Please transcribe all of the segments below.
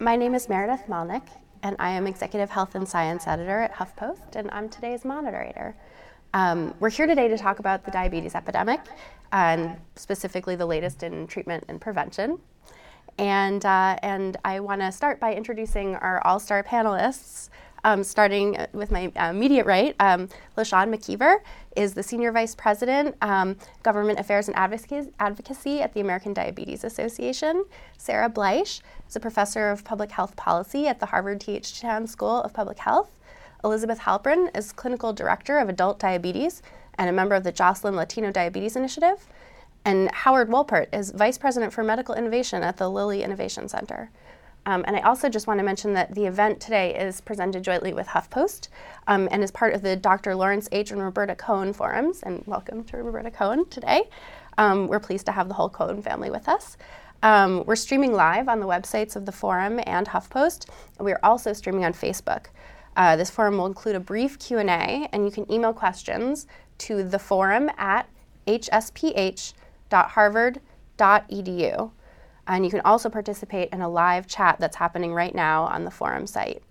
My name is Meredith Melnick, and I am Executive Health and Science Editor at HuffPost, and I'm today's moderator. Um, we're here today to talk about the diabetes epidemic, and specifically the latest in treatment and prevention. And, uh, and I want to start by introducing our all star panelists. Um, starting with my uh, immediate right, um, LaShawn McIver is the Senior Vice President, um, Government Affairs and Advocacy, at the American Diabetes Association. Sarah Bleich is a Professor of Public Health Policy at the Harvard T.H. Chan School of Public Health. Elizabeth Halprin is Clinical Director of Adult Diabetes and a member of the Joslin Latino Diabetes Initiative. And Howard Wolpert is Vice President for Medical Innovation at the Lilly Innovation Center. Um, and I also just want to mention that the event today is presented jointly with HuffPost um, and is part of the Dr. Lawrence H. and Roberta Cohn forums. And welcome to Roberta Cohn today. Um, we're pleased to have the whole Cohn family with us. Um, we're streaming live on the websites of the forum and HuffPost. And we are also streaming on Facebook. Uh, this forum will include a brief Q&A, and you can email questions to the forum at hsph.harvard.edu. And you can also participate in a live chat that's happening right now on the forum site.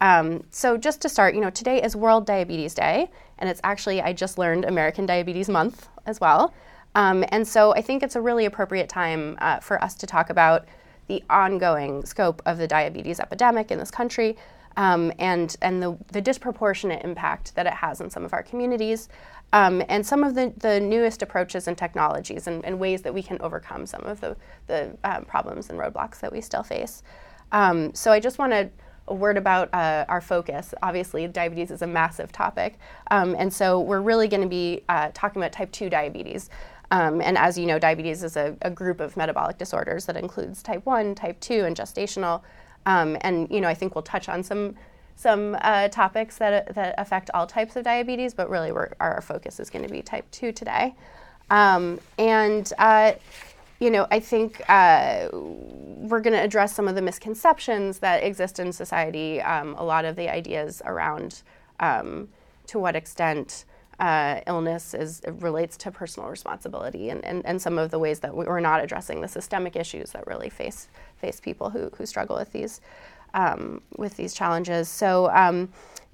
Um, so just to start, you know, today is World Diabetes Day, and it's actually I just learned American Diabetes Month as well. Um, and so I think it's a really appropriate time uh, for us to talk about the ongoing scope of the diabetes epidemic in this country, um, and and the, the disproportionate impact that it has in some of our communities, um, and some of the, the newest approaches and technologies and, and ways that we can overcome some of the, the um, problems and roadblocks that we still face. Um, so I just want to a word about uh, our focus. Obviously, diabetes is a massive topic, um, and so we're really going to be uh, talking about type 2 diabetes. Um, and as you know, diabetes is a, a, group of metabolic disorders that includes type 1, type 2, and gestational. Um, and you know, I think we'll touch on some some uh, topics that, that affect all types of diabetes, but really our focus is going to be type 2 today. Um, and, uh, you know, I think uh, we're going to address some of the misconceptions that exist in society, um, a lot of the ideas around um, to what extent uh, illness is relates to personal responsibility and, and, and some of the ways that we're not addressing the systemic issues that really face face people who, who struggle with these um, with these challenges. So, um,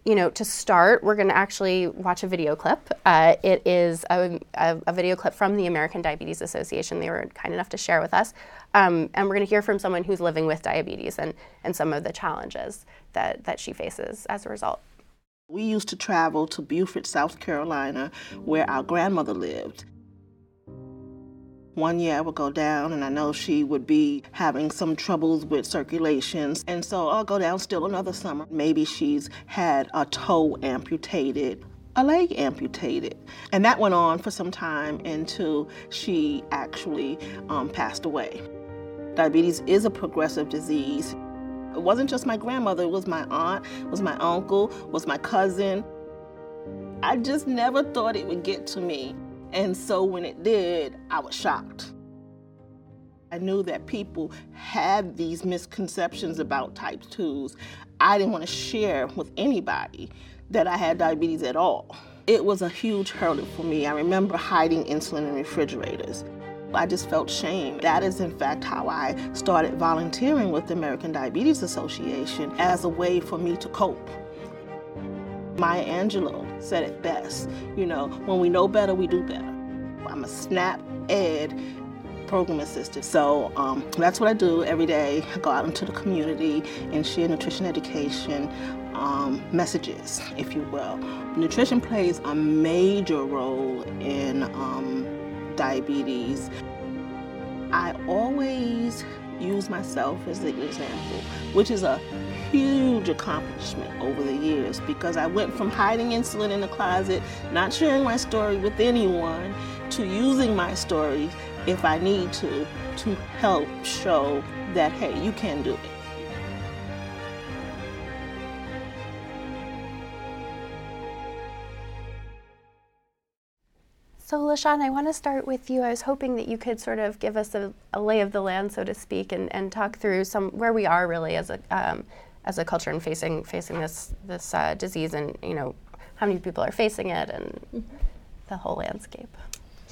you know, to start, we're going to actually watch a video clip. Uh, it is a, a, a, video clip from the American Diabetes Association. They were kind enough to share with us. Um, and we're going to hear from someone who's living with diabetes and, and some of the challenges that, that she faces as a result. We used to travel to Beaufort, South Carolina, where our grandmother lived. One year I would go down, and I know she would be having some troubles with circulations. And so I'll go down still another summer. Maybe she's had a toe amputated, a leg amputated. And that went on for some time until she actually um, passed away. Diabetes is a progressive disease. It wasn't just my grandmother, it was my aunt, it was my uncle, it was my cousin. I just never thought it would get to me. And so when it did, I was shocked. I knew that people had these misconceptions about type 2s. I didn't want to share with anybody that I had diabetes at all. It was a huge hurdle for me. I remember hiding insulin in refrigerators. I just felt shame. That is, in fact, how I started volunteering with the American Diabetes Association as a way for me to cope. Maya Angelou said it best. You know, when we know better, we do better. I'm a SNAP Ed program assistant. So um, that's what I do every day. I go out into the community and share nutrition education um, messages, if you will. Nutrition plays a major role in um, diabetes. I always use myself as the example, which is a huge accomplishment over the years because I went from hiding insulin in the closet, not sharing my story with anyone, to using my story if I need to to help show that, hey, you can do it. So, LaShawn, I want to start with you. I was hoping that you could sort of give us a, a lay of the land, so to speak, and, and talk through some where we are really as a um, as a culture and facing facing this this uh, disease, and you know how many people are facing it, and the whole landscape.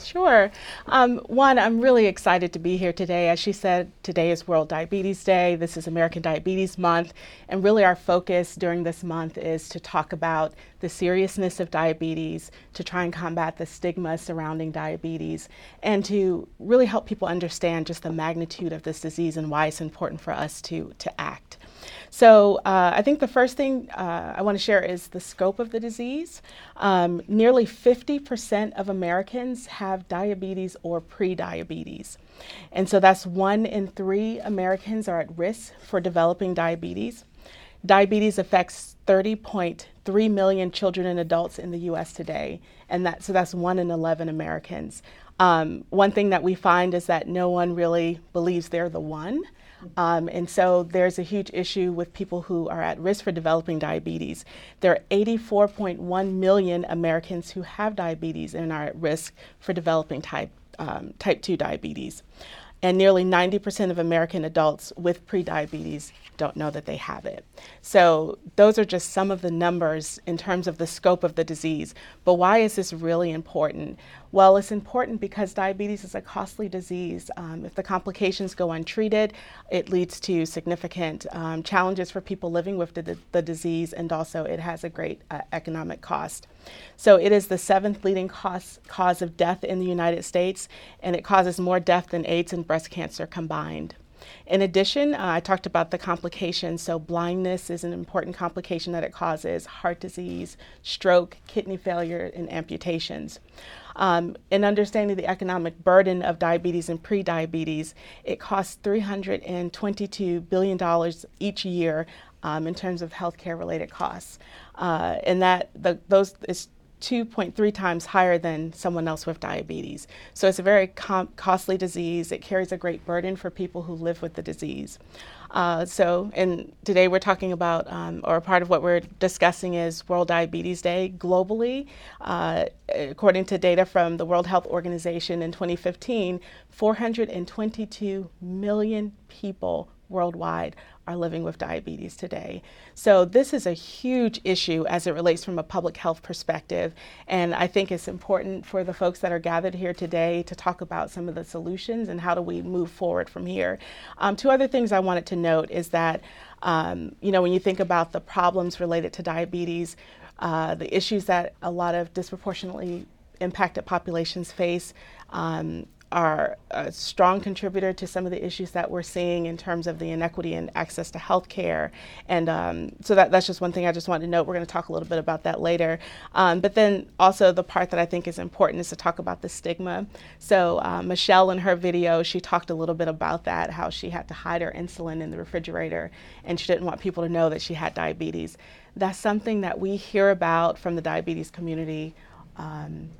Sure. Um, one, I'm really excited to be here today. As she said, today is World Diabetes Day. This is American Diabetes Month. And really, our focus during this month is to talk about the seriousness of diabetes, to try and combat the stigma surrounding diabetes, and to really help people understand just the magnitude of this disease and why it's important for us to, to act. So uh, I think the first thing uh, I want to share is the scope of the disease. Um, nearly 50% of Americans have diabetes or prediabetes. And so that's one in three Americans are at risk for developing diabetes. Diabetes affects 30.3 million children and adults in the US today, and that, so that's one in 11 Americans. Um, one thing that we find is that no one really believes they're the one. Um, and so there's a huge issue with people who are at risk for developing diabetes. There are 84.1 million Americans who have diabetes and are at risk for developing type, um, type 2 diabetes. And nearly 90% of American adults with prediabetes don't know that they have it. So, those are just some of the numbers in terms of the scope of the disease. But why is this really important? Well, it's important because diabetes is a costly disease. Um, if the complications go untreated, it leads to significant um, challenges for people living with the, the, disease, and also it has a great uh, economic cost. So, it is the seventh leading cause, cause of death in the United States, and it causes more death than AIDS and breast cancer combined. In addition, uh, I talked about the complications. So, blindness is an important complication that it causes, heart disease, stroke, kidney failure, and amputations. Um, in understanding the economic burden of diabetes and prediabetes, it costs $322 billion each year um, in terms of healthcare related costs. Uh, and that the, those is 2.3 times higher than someone else with diabetes. So it's a very com- costly disease. It carries a great burden for people who live with the disease. Uh, so, and today we're talking about, um, or part of what we're discussing is World Diabetes Day globally. Uh, according to data from the World Health Organization in 2015, 422 million people worldwide are living with diabetes today. So, this is a huge issue as it relates from a public health perspective. And I think it's important for the folks that are gathered here today to talk about some of the solutions and how do we move forward from here. Um, two other things I wanted to note is that, um, you know, when you think about the problems related to diabetes, uh, the issues that a lot of disproportionately impacted populations face, um, are a strong contributor to some of the issues that we're seeing in terms of the inequity in access to health care. And um, so that, that's just one thing I just wanted to note. We're going to talk a little bit about that later. Um, but then also the part that I think is important is to talk about the stigma. So uh, Michelle in her video, she talked a little bit about that, how she had to hide her insulin in the refrigerator and she didn't want people to know that she had diabetes. That's something that we hear about from the diabetes community um,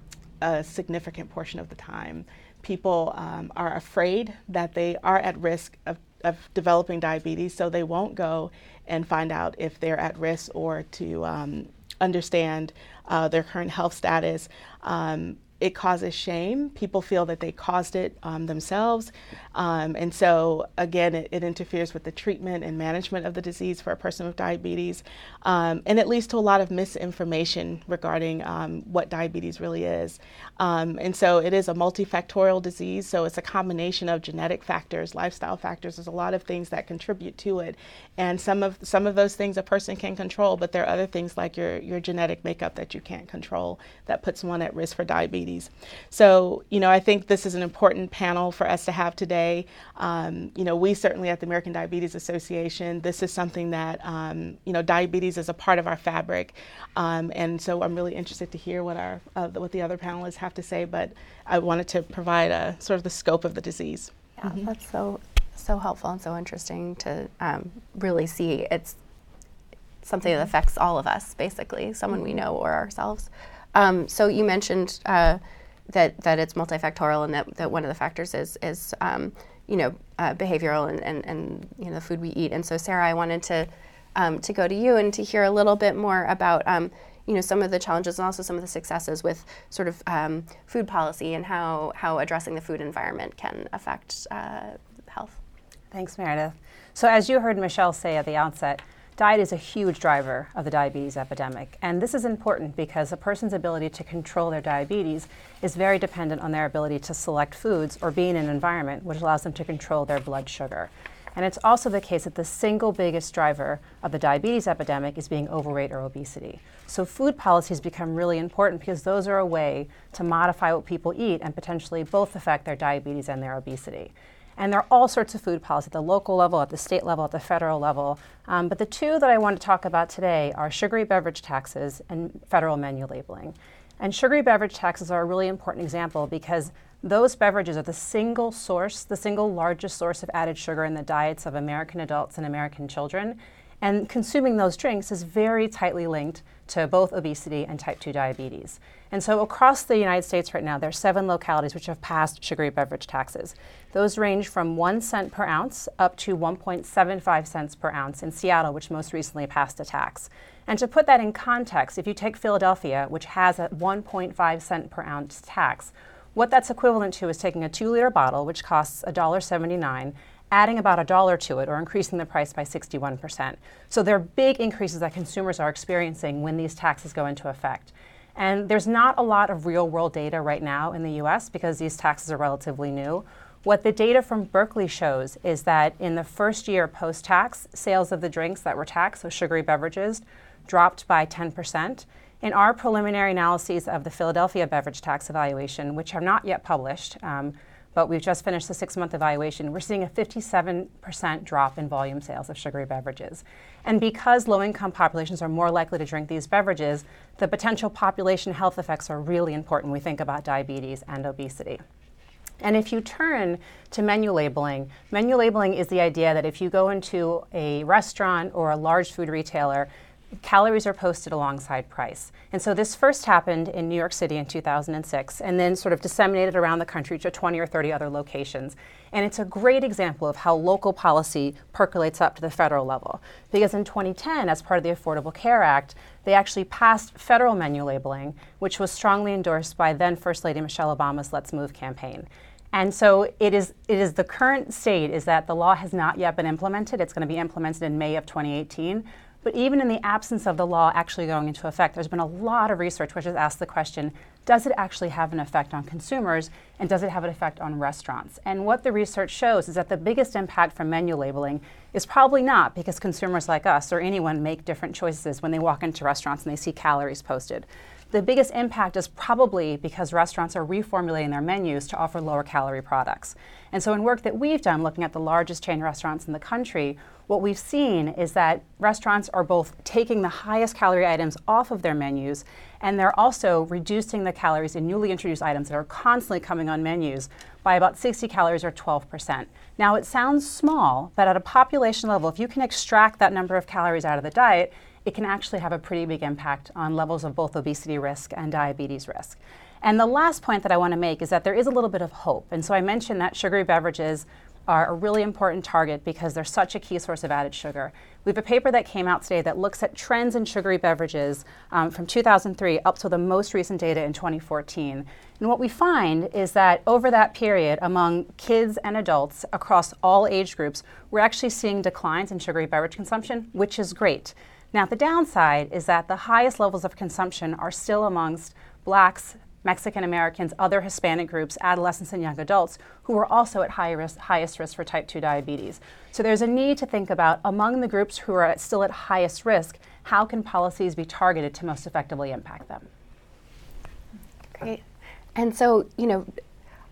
a significant portion of the time people um, are afraid that they are at risk of, of, developing diabetes, so they won't go and find out if they're at risk or to um, understand uh, their current health status. Um, it causes shame. People feel that they caused it um, themselves. Um, and so, again, it, it, interferes with the treatment and management of the disease for a person with diabetes. Um, and it leads to a lot of misinformation regarding um, what diabetes really is. Um, and so, it is a multifactorial disease. So, it's a combination of genetic factors, lifestyle factors. There's a lot of things that contribute to it. And some of, some of those things a person can control, but there are other things like your, your genetic makeup that you can't control that puts one at risk for diabetes. So, you know, I think this is an important panel for us to have today. Um, you know, we certainly at the American Diabetes Association, this is something that, um, you know, diabetes is a part of our fabric. Um, and so I'm really interested to hear what, our, uh, what the other panelists have to say, but I wanted to provide a sort of the scope of the disease. Yeah, mm-hmm. that's so, so helpful and so interesting to um, really see it's something that affects all of us, basically, someone we mm-hmm. know or ourselves. Um, so you mentioned uh, that that it's multifactorial and that, that one of the factors is is um, you know uh, behavioral and, and, and you know the food we eat. And so Sarah, I wanted to um, to go to you and to hear a little bit more about um, you know some of the challenges and also some of the successes with sort of um, food policy and how how addressing the food environment can affect uh, health. Thanks, Meredith. So as you heard Michelle say at the outset, diet is a huge driver of the diabetes epidemic. And this is important because a person's ability to control their diabetes is very dependent on their ability to select foods or be in an environment which allows them to control their blood sugar. And it's also the case that the single biggest driver of the diabetes epidemic is being overweight or obesity. So food policies become really important because those are a way to modify what people eat and potentially both affect their diabetes and their obesity. And there are all sorts of food policies at the local level, at the state level, at the federal level. Um, but the two that I want to talk about today are sugary beverage taxes and federal menu labeling. And sugary beverage taxes are a really important example because those beverages are the single source, the single largest source of added sugar in the diets of American adults and American children. And consuming those drinks is very tightly linked to both obesity and type 2 diabetes. And so across the United States right now, there are seven localities which have passed sugary beverage taxes. Those range from one cent per ounce up to 1.75 cents per ounce in Seattle, which most recently passed a tax. And to put that in context, if you take Philadelphia, which has a 1.5 cent per ounce tax, what that's equivalent to is taking a two liter bottle, which costs $1.79, adding about a dollar to it or increasing the price by 61%. So there are big increases that consumers are experiencing when these taxes go into effect. And there's not a lot of real world data right now in the US because these taxes are relatively new. What the data from Berkeley shows is that in the first year post tax, sales of the drinks that were taxed, so sugary beverages, dropped by 10%. In our preliminary analyses of the Philadelphia beverage tax evaluation, which are not yet published, um, but we've just finished the six month evaluation, we're seeing a 57% drop in volume sales of sugary beverages. And because low income populations are more likely to drink these beverages, the potential population health effects are really important when we think about diabetes and obesity. And if you turn to menu labeling, menu labeling is the idea that if you go into a restaurant or a large food retailer, calories are posted alongside price. And so this first happened in New York City in 2006 and then sort of disseminated around the country to 20 or 30 other locations. And it's a great example of how local policy percolates up to the federal level. Because in 2010, as part of the Affordable Care Act, they actually passed federal menu labeling, which was strongly endorsed by then First Lady Michelle Obama's Let's Move campaign. And so it is, it is the current state is that the law has not yet been implemented. It's going to be implemented in May of 2018. But even in the absence of the law actually going into effect, there's been a lot of research which has asked the question does it actually have an effect on consumers and does it have an effect on restaurants? And what the research shows is that the biggest impact from menu labeling is probably not because consumers like us or anyone make different choices when they walk into restaurants and they see calories posted. The biggest impact is probably because restaurants are reformulating their menus to offer lower calorie products. And so, in work that we've done looking at the largest chain restaurants in the country, what we've seen is that restaurants are both taking the highest calorie items off of their menus and they're also reducing the calories in newly introduced items that are constantly coming on menus by about 60 calories or 12%. Now, it sounds small, but at a population level, if you can extract that number of calories out of the diet, it can actually have a pretty big impact on levels of both obesity risk and diabetes risk. And the last point that I want to make is that there is a little bit of hope. And so I mentioned that sugary beverages are a really important target because they're such a key source of added sugar. We have a paper that came out today that looks at trends in sugary beverages um, from 2003 up to the most recent data in 2014. And what we find is that over that period, among kids and adults across all age groups, we're actually seeing declines in sugary beverage consumption, which is great. Now, the downside is that the highest levels of consumption are still amongst blacks, Mexican Americans, other Hispanic groups, adolescents, and young adults who are also at high risk, highest risk for type 2 diabetes. So there's a need to think about among the groups who are still at highest risk, how can policies be targeted to most effectively impact them? Great. And so, you know,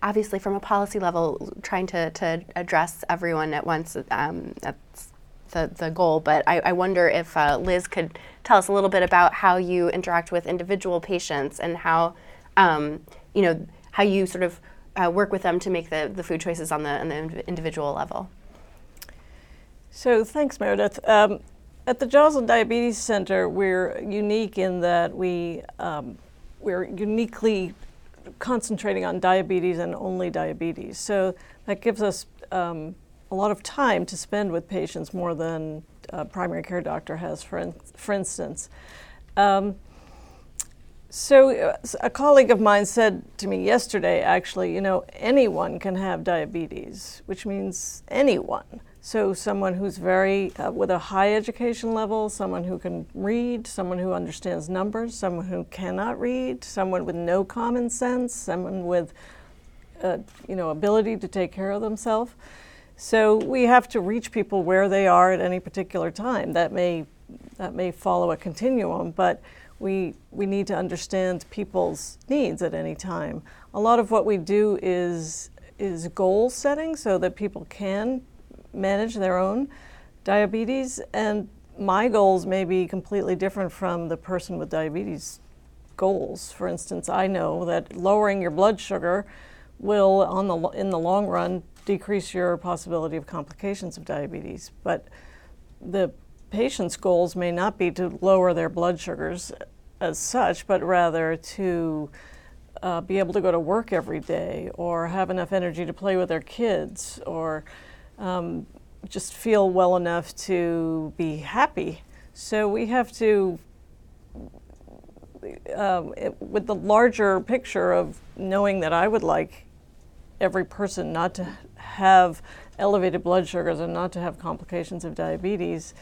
obviously from a policy level, trying to, to address everyone at once, um, that's the, the goal, but I, I wonder if uh, Liz could tell us a little bit about how you interact with individual patients and how, um, you know, how you sort of uh, work with them to make the, the food choices on the, on the individual level. So thanks, Meredith. Um, at the Joslin Diabetes Center, we're unique in that we um, we're uniquely concentrating on diabetes and only diabetes. So that gives us um, a lot of time to spend with patients more than a primary care doctor has, for, in, for instance. Um, So, uh, a colleague of mine said to me yesterday, actually, you know, anyone can have diabetes, which means anyone. So, someone who's very, uh, with a high education level, someone who can read, someone who understands numbers, someone who cannot read, someone with no common sense, someone with, uh, you know, ability to take care of themselves. So, we have to reach people where they are at any particular time. That may, that may follow a continuum, but we, we need to understand people's needs at any time. A lot of what we do is, is goal setting so that people can manage their own diabetes. And my goals may be completely different from the person with diabetes goals. For instance, I know that lowering your blood sugar will, on the, in the long run, decrease your possibility of complications of diabetes. But the patient's goals may not be to lower their blood sugars as such, but rather to uh, be able to go to work every day or have enough energy to play with their kids or um, just feel well enough to be happy. So we have to, um, it, with the larger picture of knowing that I would like every person not to have elevated blood sugars and not to have complications of diabetes,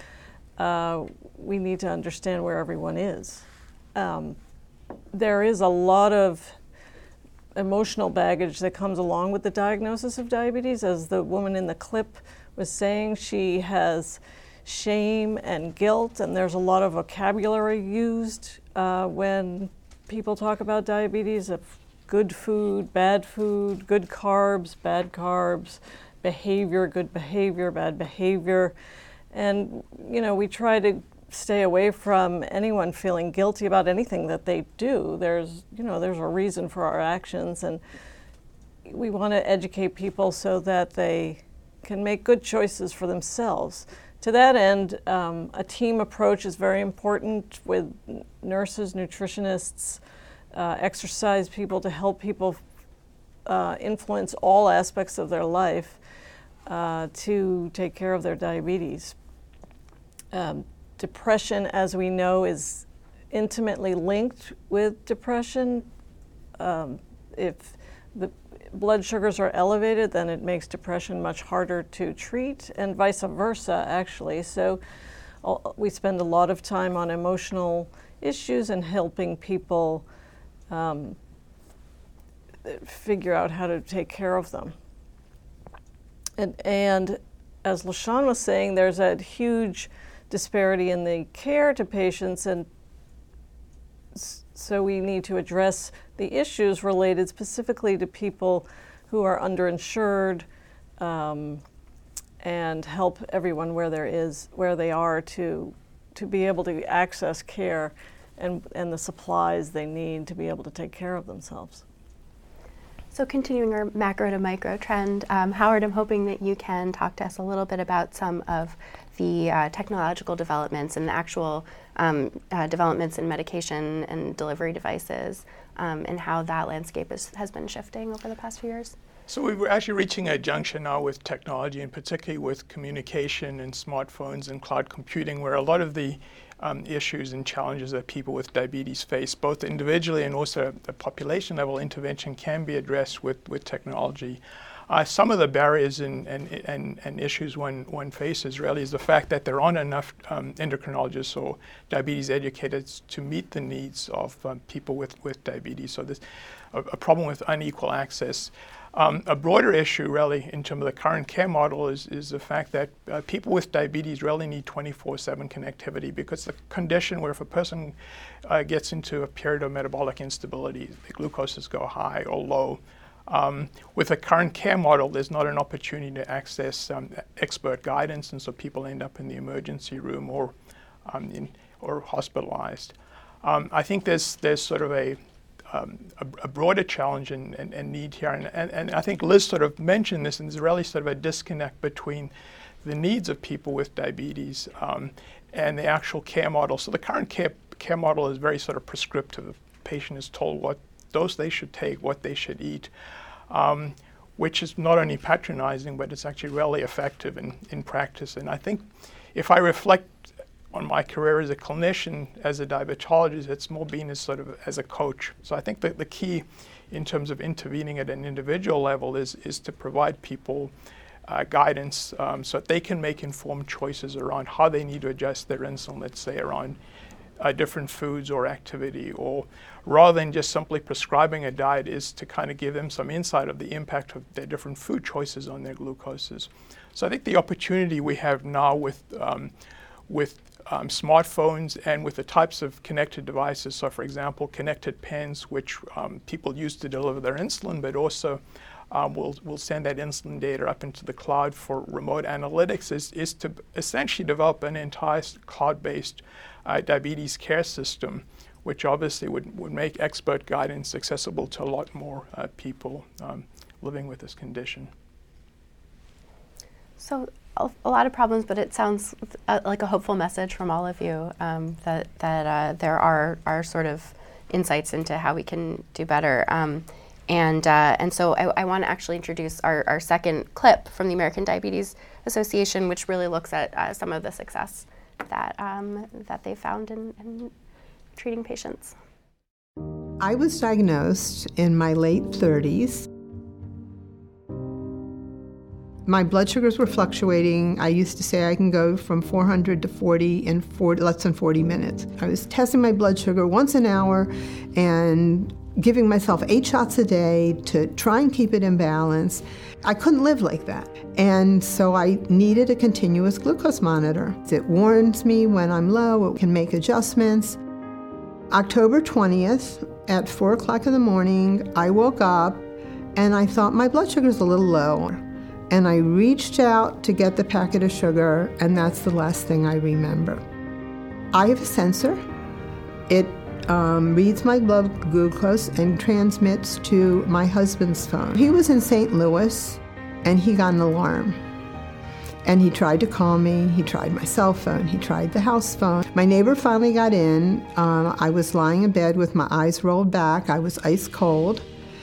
uh, we need to understand where everyone is um, there is a lot of emotional baggage that comes along with the diagnosis of diabetes. As the woman in the clip was saying, she has shame and guilt, and there's a lot of vocabulary used uh, when people talk about diabetes of good food, bad food, good carbs, bad carbs, behavior, good behavior, bad behavior. And, you know, we try to stay away from anyone feeling guilty about anything that they do. There's, you know, there's a reason for our actions, and we want to educate people so that they can make good choices for themselves. To that end, um, a team approach is very important with nurses, nutritionists, uh, exercise people to help people uh, influence all aspects of their life uh, to take care of their diabetes. Um, Depression, as we know, is intimately linked with depression. Um, if the blood sugars are elevated, then it makes depression much harder to treat, and vice versa, actually. So we spend a lot of time on emotional issues and helping people um, figure out how to take care of them. And, and as LaShawn was saying, there's a huge disparity in the care to patients, and so we need to address the issues related specifically to people who are underinsured um, and help everyone where there is where they are to to be able to access care and, and the supplies they need to be able to take care of themselves. So, continuing our macro to micro trend, um, Howard, I'm hoping that you can talk to us a little bit about some of the uh, technological developments and the actual um, uh, developments in medication and delivery devices um, and how that landscape is, has been shifting over the past few years? So we're actually reaching a junction now with technology, and particularly with communication and smartphones and cloud computing, where a lot of the um, issues and challenges that people with diabetes face, both individually and also at the population level intervention, can be addressed with, with technology. Uh, some of the barriers and, and, and, and, issues one, one faces really is the fact that there aren't enough um, endocrinologists or diabetes educators to meet the needs of um, people with, with diabetes. So there's a, a problem with unequal access. Um, a broader issue, really, in terms of the current care model, is, is the fact that uh, people with diabetes really need 24 7 connectivity because the condition where if a person uh, gets into a period of metabolic instability, the glucoses go high or low, um, with the current care model, there's not an opportunity to access um, expert guidance, and so people end up in the emergency room or um, in, or hospitalized. Um, I think there's there's sort of a um, a, a, broader challenge and, and, and need here, and, and, and, I think Liz sort of mentioned this, and there's really sort of a disconnect between the needs of people with diabetes um, and the actual care model. So the current care care model is very sort of prescriptive. The patient is told what dose they should take, what they should eat, um, which is not only patronizing, but it's actually really effective in, in practice. And I think if I reflect on my career as a clinician, as a diabetologist, it's more been as sort of as a coach. So I think that the key in terms of intervening at an individual level is, is to provide people uh, guidance um, so that they can make informed choices around how they need to adjust their insulin, let's say around uh, different foods or activity, or rather than just simply prescribing a diet, is to kind of give them some insight of the impact of their different food choices on their glucoses. So I think the opportunity we have now with um, with um, smartphones and with the types of connected devices. So, for example, connected pens, which um, people use to deliver their insulin, but also um, will will send that insulin data up into the cloud for remote analytics, is, is to essentially develop an entire cloud-based uh, diabetes care system, which obviously would, would make expert guidance accessible to a lot more uh, people um, living with this condition. So a, a, lot of problems, but it sounds uh, like a hopeful message from all of you um, that that uh, there are are sort of insights into how we can do better. Um, and uh, and so I, I want to actually introduce our, our second clip from the American Diabetes Association, which really looks at uh, some of the success that um, that they found in, in treating patients. I was diagnosed in my late 30s my blood sugars were fluctuating. I used to say I can go from 400 to 40 in 40, less than 40 minutes. I was testing my blood sugar once an hour and giving myself eight shots a day to try and keep it in balance. I couldn't live like that. And so I needed a continuous glucose monitor. It warns me when I'm low, it can make adjustments. October 20th at 4 o'clock in the morning, I woke up and I thought my blood sugar's a little low and I reached out to get the packet of sugar, and that's the last thing I remember. I have a sensor. It um, reads my blood glucose and transmits to my husband's phone. He was in St. Louis, and he got an alarm. And he tried to call me. He tried my cell phone. He tried the house phone. My neighbor finally got in. Uh, I was lying in bed with my eyes rolled back. I was ice cold.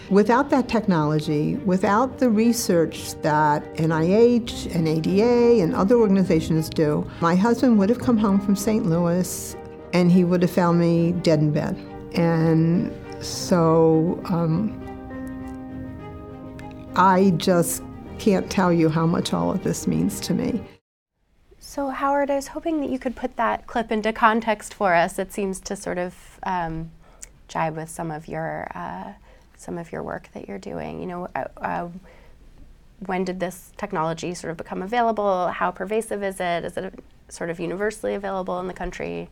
Without that technology, without the research that NIH and ADA and other organizations do, my husband would have come home from St. Louis and he would have found me dead in bed. And so um, I just can't tell you how much all of this means to me. So, Howard, I was hoping that you could put that clip into context for us. It seems to sort of um, jibe with some of your. Uh, some of your work that you're doing. You know, uh, uh, when did this technology sort of become available? How pervasive is it? Is it sort of universally available in the country?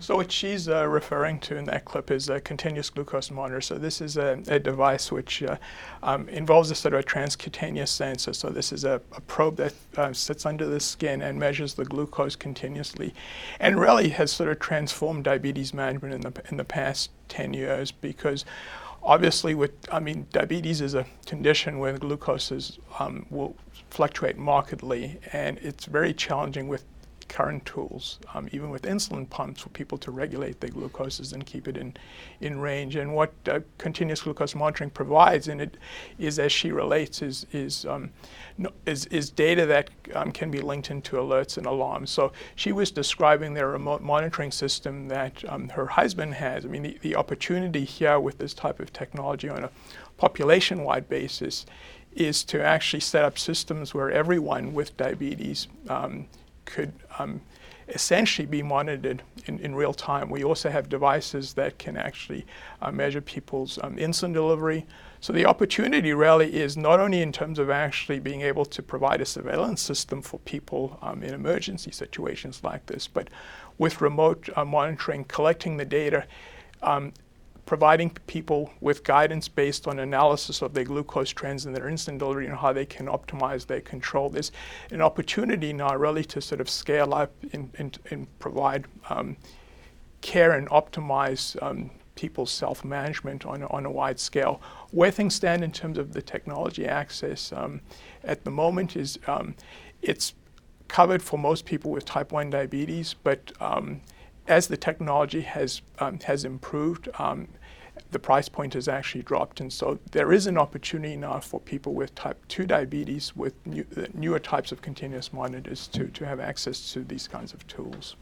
So what she's uh, referring to in that clip is a continuous glucose monitor. So this is a, a device which uh, um, involves a sort of a transcutaneous sensor. So this is a, a probe that uh, sits under the skin and measures the glucose continuously, and really has sort of transformed diabetes management in the in the past 10 years because Obviously, with I mean, diabetes is a condition where glucose is, um, will fluctuate markedly, and it's very challenging with current tools, um, even with insulin pumps, for people to regulate their glucoses and keep it in, in range. And what uh, continuous glucose monitoring provides, and it is, as she relates, is is um, no, is, is data that um, can be linked into alerts and alarms. So she was describing their remote monitoring system that um, her husband has. I mean, the, the opportunity here with this type of technology on a population-wide basis is to actually set up systems where everyone with diabetes um, could um, essentially be monitored in, in, real time. We also have devices that can actually uh, measure people's um, insulin delivery. So the opportunity really is not only in terms of actually being able to provide a surveillance system for people um, in emergency situations like this, but with remote uh, monitoring, collecting the data, um, providing people with guidance based on analysis of their glucose trends and their insulin delivery and how they can optimize their control. There's an opportunity now really to sort of scale up and, and, and provide um, care and optimize um, people's self-management on, on a wide scale. Where things stand in terms of the technology access um, at the moment is um, it's covered for most people with type 1 diabetes, but um, as the technology has um, has improved, um, the price point has actually dropped, and so there is an opportunity now for people with type 2 diabetes with new, uh, newer types of continuous monitors to, to have access to these kinds of tools.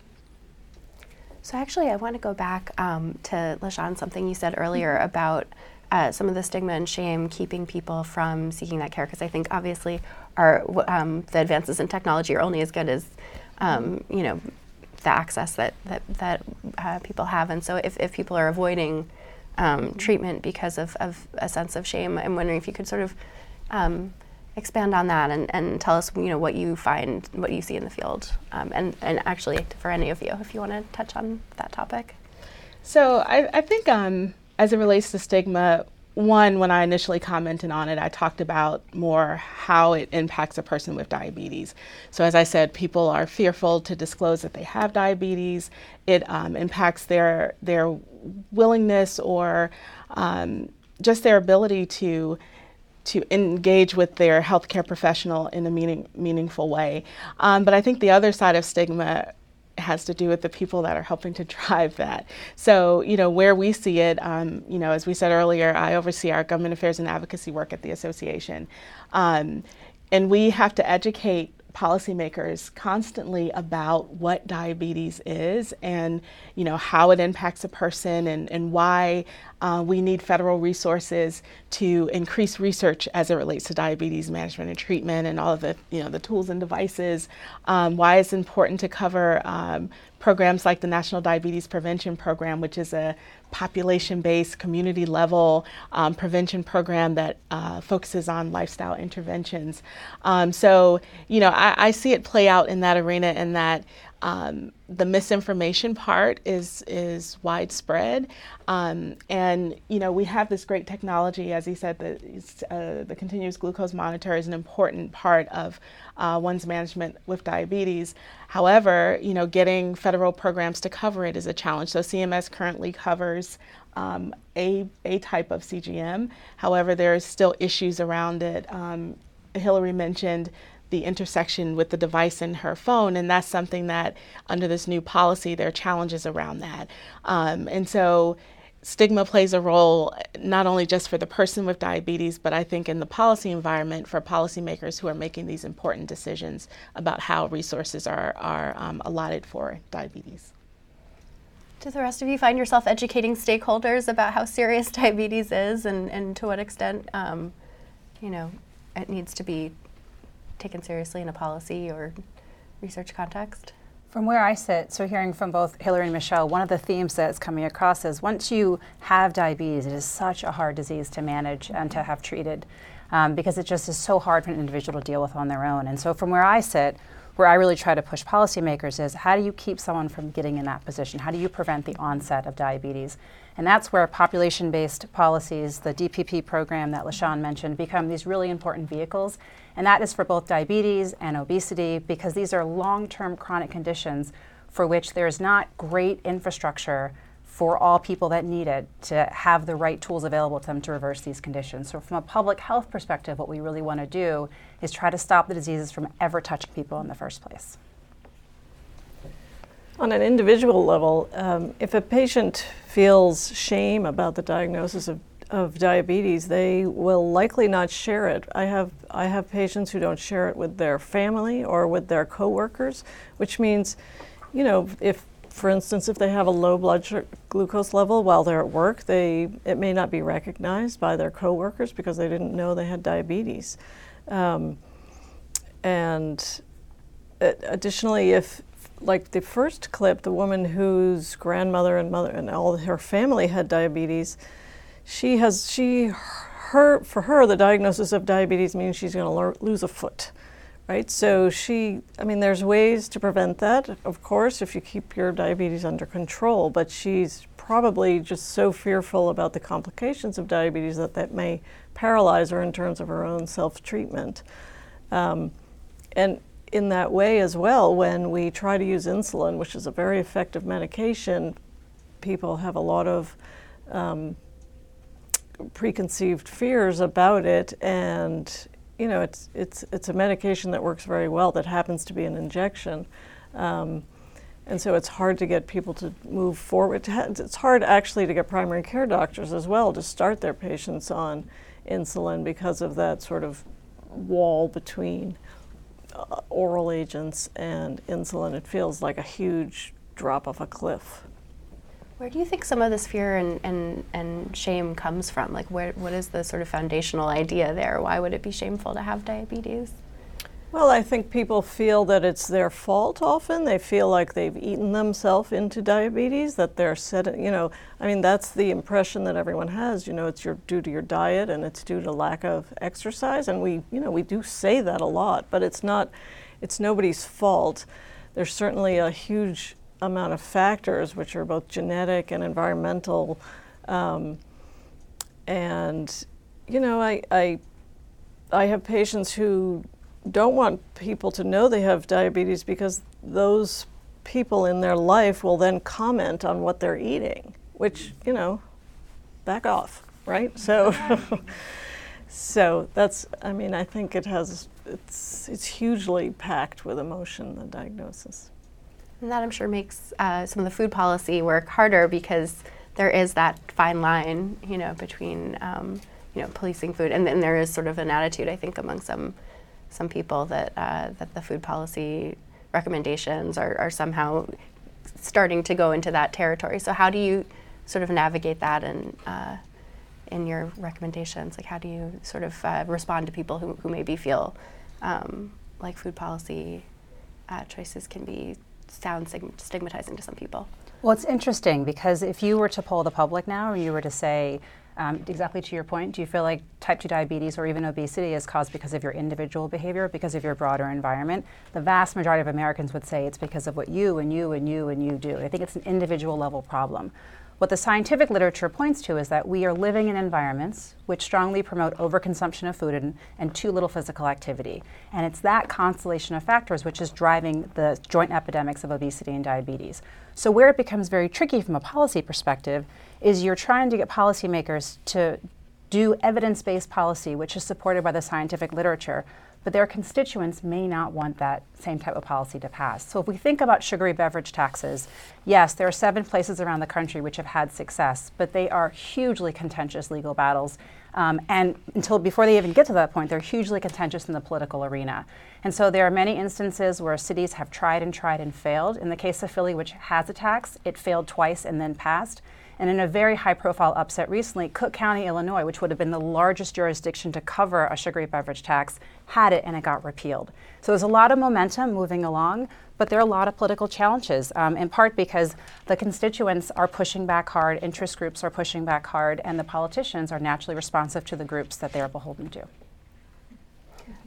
So actually, I want to go back um, to LaShawn, something you said earlier about uh, some of the stigma and shame keeping people from seeking that care, because I think obviously our um, the advances in technology are only as good as um, you know the access that that, that uh, people have, and so if, if people are avoiding um, treatment because of, of a sense of shame, I'm wondering if you could sort of um, expand on that and, and tell us you know what you find what you see in the field um, and, and actually for any of you if you want to touch on that topic. So i, I think um, as it relates to stigma one when i initially commented on it i talked about more how it impacts a person with diabetes so as i said people are fearful to disclose that they have diabetes it um, impacts their their willingness or um, just their ability to to engage with their healthcare professional in a meaning, meaningful way. Um, but I think the other side of stigma has to do with the people that are helping to drive that. So, you know, where we see it, um, you know, as we said earlier, I oversee our government affairs and advocacy work at the association. Um, and we have to educate policymakers constantly about what diabetes is and you know how it impacts a person and, and why uh, we need federal resources to increase research as it relates to diabetes management and treatment and all of the you know the tools and devices um, why it's important to cover um, programs like the National Diabetes Prevention Program, which is a population based, community level um, prevention program that uh, focuses on lifestyle interventions. Um, so, you know, I, I, see it play out in that arena in that um, the misinformation part is is widespread, um, and you know we have this great technology. As he said, the uh, the continuous glucose monitor is an important part of uh, one's management with diabetes. However, you know getting federal programs to cover it is a challenge. So CMS currently covers um, a a type of CGM. However, there are still issues around it. Um, Hillary mentioned the intersection with the device in her phone, and that's something that under this new policy there are challenges around that. Um, and so stigma plays a role not only just for the person with diabetes, but I think in the policy environment for policymakers who are making these important decisions about how resources are, are um, allotted for diabetes. Do the rest of you find yourself educating stakeholders about how serious diabetes is and, and to what extent, um, you know, it needs to be taken seriously in a policy or research context? From where I sit, so hearing from both Hillary and Michelle, one of the themes that's coming across is once you have diabetes, it is such a hard disease to manage and to have treated um, because it just is so hard for an individual to deal with on their own. And so, from where I sit, where I really try to push policymakers is how do you keep someone from getting in that position? How do you prevent the onset of diabetes? And that's where population based policies, the DPP program that LaShawn mentioned, become these really important vehicles. And that is for both diabetes and obesity because these are long term chronic conditions for which there's not great infrastructure for all people that need it to have the right tools available to them to reverse these conditions. So, from a public health perspective, what we really want to do is try to stop the diseases from ever touching people in the first place. On an individual level, um, if a patient feels shame about the diagnosis of, of diabetes, they will likely not share it. I have, I have patients who don't share it with their family or with their coworkers, which means, you know, if, for instance, if they have a low blood sugar, glucose level while they're at work, they, it may not be recognized by their coworkers because they didn't know they had diabetes. Um, and additionally, if like the first clip, the woman whose grandmother and mother and all her family had diabetes, she has she her for her the diagnosis of diabetes means she's going to lo- lose a foot, right? So she, I mean, there's ways to prevent that, of course, if you keep your diabetes under control. But she's probably just so fearful about the complications of diabetes that that may paralyze her in terms of her own self treatment. Um, and in that way as well when we try to use insulin, which is a very effective medication. People have a lot of um, preconceived fears about it, and you know it's it's it's a medication that works very well that happens to be an injection. Um, and so it's hard to get people to move forward. It's hard actually to get primary care doctors as well to start their patients on insulin because of that sort of wall between uh, oral agents and insulin, it feels like a huge drop off a cliff. Where do you think some of this fear and, and, and shame comes from? Like, where, what is the sort of foundational idea there? Why would it be shameful to have diabetes? Well, I think people feel that it's their fault often. They feel like they've eaten themselves into diabetes, that they're set, you know, I mean, that's the impression that everyone has. You know, it's your, due to your diet and it's due to lack of exercise. And we, you know, we do say that a lot, but it's not, it's nobody's fault. There's certainly a huge amount of factors, which are both genetic and environmental. Um, and, you know, I, I, I have patients who don't want people to know they have diabetes because those people in their life will then comment on what they're eating, which, you know, back off, right? So, so that's, I mean, I think it has, it's, it's hugely packed with emotion, the diagnosis. And that I'm sure makes uh, some of the food policy work harder because there is that fine line, you know, between um, you know policing food, and then there is sort of an attitude I think among some some people that uh, that the food policy recommendations are, are somehow starting to go into that territory. So how do you sort of navigate that and uh, in your recommendations? Like how do you sort of uh, respond to people who, who maybe feel um, like food policy uh, choices can be sound stigmatizing to some people. Well, it's interesting because if you were to poll the public now, or you were to say, um, exactly to your point, do you feel like type 2 diabetes or even obesity is caused because of your individual behavior, because of your broader environment? The vast majority of Americans would say it's because of what you and you and you and you do. I think it's an individual level problem. What the scientific literature points to is that we are living in environments which strongly promote overconsumption of food and, and too little physical activity. And it's that constellation of factors which is driving the joint epidemics of obesity and diabetes. So, where it becomes very tricky from a policy perspective is you're trying to get policymakers to do evidence based policy, which is supported by the scientific literature, but their constituents may not want that same type of policy to pass. So if we think about sugary beverage taxes, yes, there are seven places around the country which have had success, but they are hugely contentious legal battles. Um, and until before they even get to that point, they're hugely contentious in the political arena. And so there are many instances where cities have tried and tried and failed. In the case of Philly, which has a tax, it failed twice and then passed. And in a very high profile upset recently, Cook County, Illinois, which would have been the largest jurisdiction to cover a sugary beverage tax, had it and it got repealed. So there's a lot of momentum moving along, but there are a lot of political challenges, um, in part because the constituents are pushing back hard, interest groups are pushing back hard, and the politicians are naturally responsive to the groups that they are beholden to.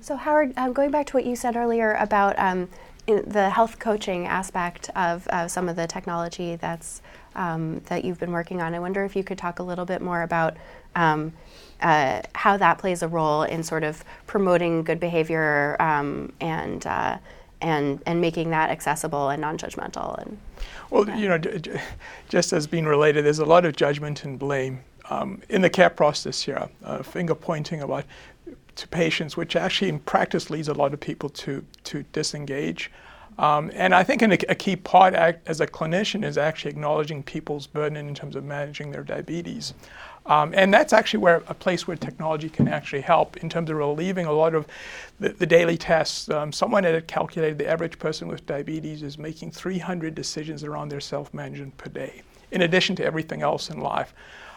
So, Howard, um, going back to what you said earlier about um, the health coaching aspect of uh, some of the technology that's um, that you've been working on. I wonder if you could talk a little bit more about um, uh, how that plays a role in sort of promoting good behavior um, and uh, and and making that accessible and non-judgmental. And well, yeah. you know, just as being related, there's a lot of judgment and blame um, in the care process here. Uh, finger pointing about to patients, which actually in practice leads a lot of people to to disengage. Um, and I think a, a, key part as a clinician is actually acknowledging people's burden in terms of managing their diabetes. Um, and that's actually where a place where technology can actually help in terms of relieving a lot of the, the daily tests. Um, someone had calculated the average person with diabetes is making 300 decisions around their self-management per day, in addition to everything else in life.